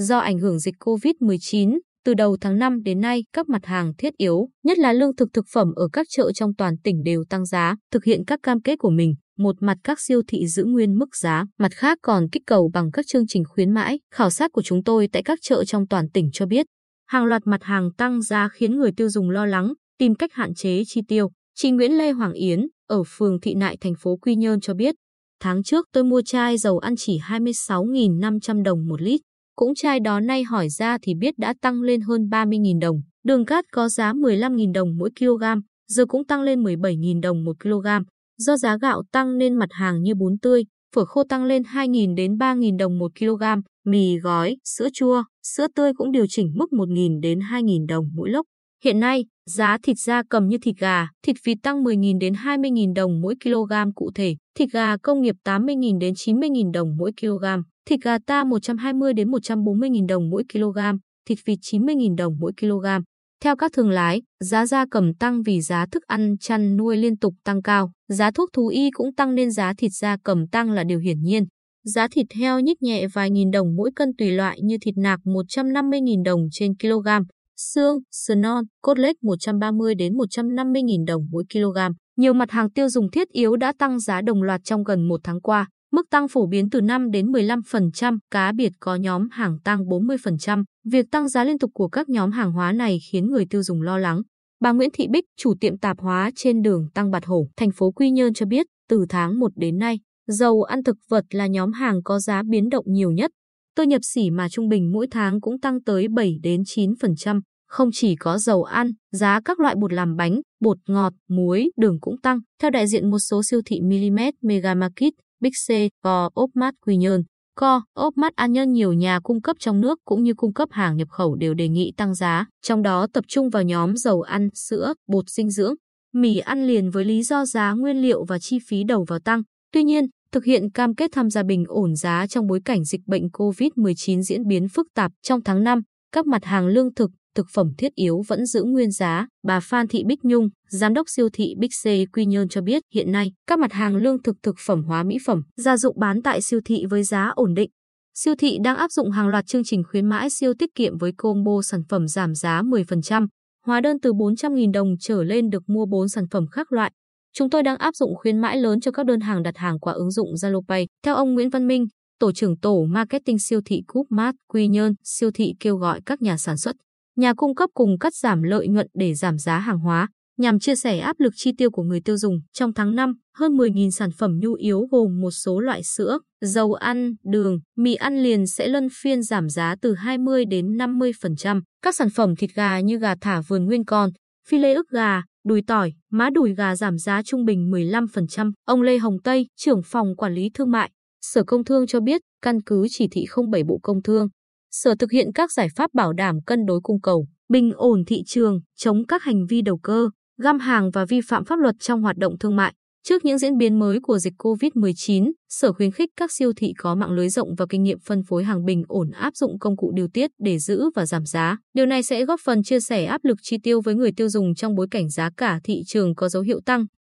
Do ảnh hưởng dịch COVID-19, từ đầu tháng 5 đến nay, các mặt hàng thiết yếu, nhất là lương thực thực phẩm ở các chợ trong toàn tỉnh đều tăng giá, thực hiện các cam kết của mình. Một mặt các siêu thị giữ nguyên mức giá, mặt khác còn kích cầu bằng các chương trình khuyến mãi. Khảo sát của chúng tôi tại các chợ trong toàn tỉnh cho biết, hàng loạt mặt hàng tăng giá khiến người tiêu dùng lo lắng, tìm cách hạn chế chi tiêu. Chị Nguyễn Lê Hoàng Yến, ở phường Thị Nại, thành phố Quy Nhơn cho biết, tháng trước tôi mua chai dầu ăn chỉ 26.500 đồng một lít. Cũng chai đó nay hỏi ra thì biết đã tăng lên hơn 30.000 đồng. Đường cát có giá 15.000 đồng mỗi kg, giờ cũng tăng lên 17.000 đồng một kg. Do giá gạo tăng nên mặt hàng như bún tươi, phở khô tăng lên 2.000 đến 3.000 đồng một kg, mì gói, sữa chua, sữa tươi cũng điều chỉnh mức 1.000 đến 2.000 đồng mỗi lốc. Hiện nay, giá thịt da cầm như thịt gà, thịt vịt tăng 10.000 đến 20.000 đồng mỗi kg cụ thể, thịt gà công nghiệp 80.000 đến 90.000 đồng mỗi kg, thịt gà ta 120 đến 140.000 đồng mỗi kg, thịt vịt 90.000 đồng mỗi kg. Theo các thương lái, giá gia cầm tăng vì giá thức ăn chăn nuôi liên tục tăng cao, giá thuốc thú y cũng tăng nên giá thịt gia cầm tăng là điều hiển nhiên. Giá thịt heo nhích nhẹ vài nghìn đồng mỗi cân tùy loại như thịt nạc 150.000 đồng trên kg, xương, sườn non, cốt lết 130 đến 150.000 đồng mỗi kg. Nhiều mặt hàng tiêu dùng thiết yếu đã tăng giá đồng loạt trong gần một tháng qua. Mức tăng phổ biến từ 5 đến 15%, cá biệt có nhóm hàng tăng 40%. Việc tăng giá liên tục của các nhóm hàng hóa này khiến người tiêu dùng lo lắng. Bà Nguyễn Thị Bích, chủ tiệm tạp hóa trên đường Tăng Bạt Hổ, thành phố Quy Nhơn cho biết, từ tháng 1 đến nay, dầu ăn thực vật là nhóm hàng có giá biến động nhiều nhất. Tôi nhập xỉ mà trung bình mỗi tháng cũng tăng tới 7 đến 9%. Không chỉ có dầu ăn, giá các loại bột làm bánh, bột ngọt, muối, đường cũng tăng. Theo đại diện một số siêu thị Milimet, Megamarket, Market, Big C, Co, ốp mát Quy Nhơn, Co, ốp mát An Nhân nhiều nhà cung cấp trong nước cũng như cung cấp hàng nhập khẩu đều đề nghị tăng giá, trong đó tập trung vào nhóm dầu ăn, sữa, bột dinh dưỡng, mì ăn liền với lý do giá nguyên liệu và chi phí đầu vào tăng. Tuy nhiên, thực hiện cam kết tham gia bình ổn giá trong bối cảnh dịch bệnh COVID-19 diễn biến phức tạp trong tháng 5, các mặt hàng lương thực, thực phẩm thiết yếu vẫn giữ nguyên giá. Bà Phan Thị Bích Nhung, giám đốc siêu thị Big C Quy Nhơn cho biết hiện nay các mặt hàng lương thực thực phẩm hóa mỹ phẩm, gia dụng bán tại siêu thị với giá ổn định. Siêu thị đang áp dụng hàng loạt chương trình khuyến mãi siêu tiết kiệm với combo sản phẩm giảm giá 10%. Hóa đơn từ 400.000 đồng trở lên được mua 4 sản phẩm khác loại. Chúng tôi đang áp dụng khuyến mãi lớn cho các đơn hàng đặt hàng qua ứng dụng Zalo Pay. Theo ông Nguyễn Văn Minh, tổ trưởng tổ marketing siêu thị Coopmart Quy Nhơn, siêu thị kêu gọi các nhà sản xuất nhà cung cấp cùng cắt giảm lợi nhuận để giảm giá hàng hóa, nhằm chia sẻ áp lực chi tiêu của người tiêu dùng. Trong tháng 5, hơn 10.000 sản phẩm nhu yếu gồm một số loại sữa, dầu ăn, đường, mì ăn liền sẽ luân phiên giảm giá từ 20 đến 50%. Các sản phẩm thịt gà như gà thả vườn nguyên con, phi lê ức gà, đùi tỏi, má đùi gà giảm giá trung bình 15%. Ông Lê Hồng Tây, trưởng phòng quản lý thương mại, Sở Công Thương cho biết, căn cứ chỉ thị 07 Bộ Công Thương, Sở thực hiện các giải pháp bảo đảm cân đối cung cầu, bình ổn thị trường, chống các hành vi đầu cơ, găm hàng và vi phạm pháp luật trong hoạt động thương mại. Trước những diễn biến mới của dịch COVID-19, Sở khuyến khích các siêu thị có mạng lưới rộng và kinh nghiệm phân phối hàng bình ổn áp dụng công cụ điều tiết để giữ và giảm giá. Điều này sẽ góp phần chia sẻ áp lực chi tiêu với người tiêu dùng trong bối cảnh giá cả thị trường có dấu hiệu tăng.